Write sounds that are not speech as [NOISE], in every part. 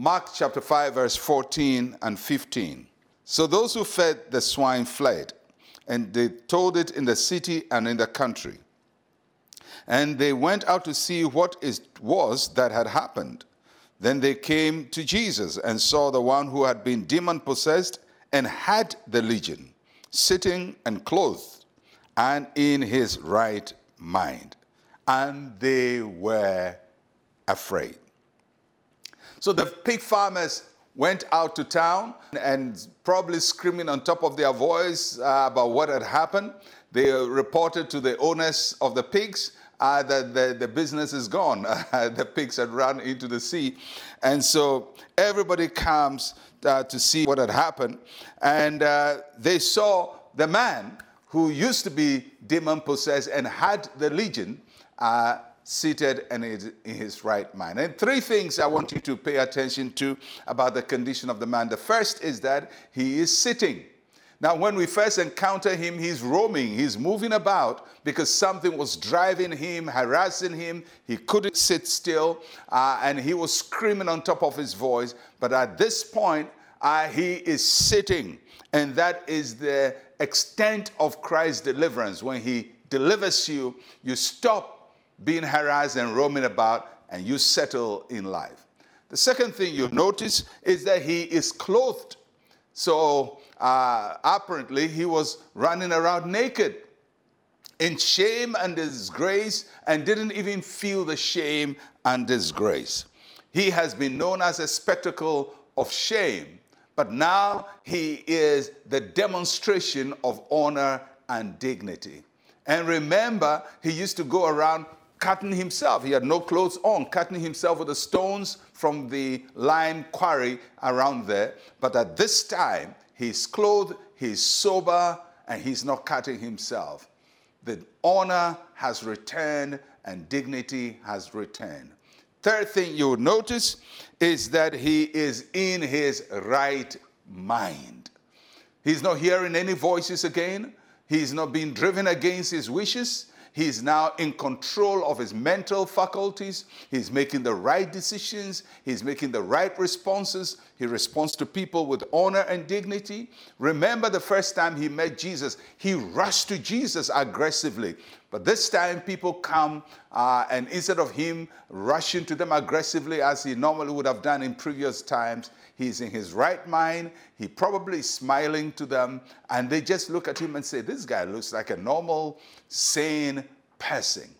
Mark chapter 5, verse 14 and 15. So those who fed the swine fled, and they told it in the city and in the country. And they went out to see what it was that had happened. Then they came to Jesus and saw the one who had been demon possessed and had the legion, sitting and clothed and in his right mind. And they were afraid. So the pig farmers went out to town and probably screaming on top of their voice uh, about what had happened. They reported to the owners of the pigs uh, that the, the business is gone. [LAUGHS] the pigs had run into the sea. And so everybody comes uh, to see what had happened. And uh, they saw the man who used to be demon possessed and had the legion uh, seated and in his right mind. And three things I want you to pay attention to about the condition of the man. The first is that he is sitting. Now, when we first encounter him, he's roaming, he's moving about because something was driving him, harassing him. He couldn't sit still, uh, and he was screaming on top of his voice. But at this point, uh, he is sitting, and that is the extent of Christ's deliverance. When he delivers you, you stop being harassed and roaming about, and you settle in life. The second thing you notice is that he is clothed. So uh, apparently, he was running around naked in shame and disgrace and didn't even feel the shame and disgrace. He has been known as a spectacle of shame, but now he is the demonstration of honor and dignity. And remember, he used to go around cutting himself. He had no clothes on, cutting himself with the stones from the lime quarry around there. But at this time, he's clothed, he's sober, and he's not cutting himself. The honor has returned and dignity has returned. Third thing you'll notice is that he is in his right mind. He's not hearing any voices again. He's not being driven against his wishes. He's now in control of his mental faculties. He's making the right decisions. He's making the right responses. He responds to people with honor and dignity. Remember the first time he met Jesus, he rushed to Jesus aggressively. But this time, people come, uh, and instead of him rushing to them aggressively as he normally would have done in previous times, he's in his right mind. He probably is smiling to them, and they just look at him and say, This guy looks like a normal, sane person.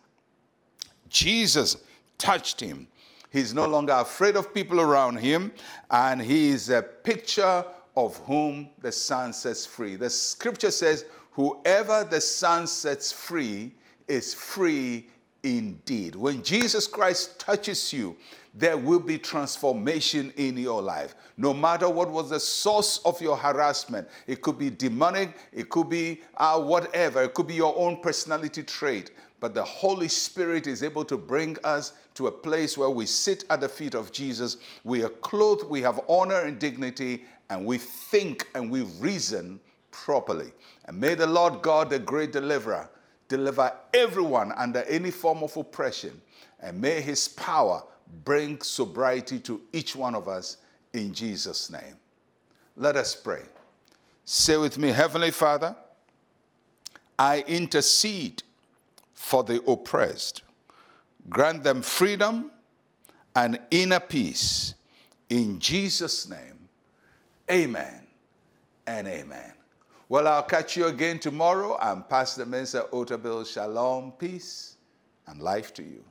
Jesus touched him. He's no longer afraid of people around him, and he is a picture of whom the Son sets free. The scripture says, Whoever the Son sets free is free indeed. When Jesus Christ touches you, there will be transformation in your life. No matter what was the source of your harassment, it could be demonic, it could be uh, whatever, it could be your own personality trait. But the Holy Spirit is able to bring us to a place where we sit at the feet of Jesus. We are clothed, we have honor and dignity, and we think and we reason properly. And may the Lord God, the great deliverer, deliver everyone under any form of oppression. And may his power bring sobriety to each one of us in Jesus' name. Let us pray. Say with me, Heavenly Father, I intercede for the oppressed. Grant them freedom and inner peace. In Jesus' name, amen and amen. Well, I'll catch you again tomorrow. I'm Pastor Mensa Otabil. Shalom, peace, and life to you.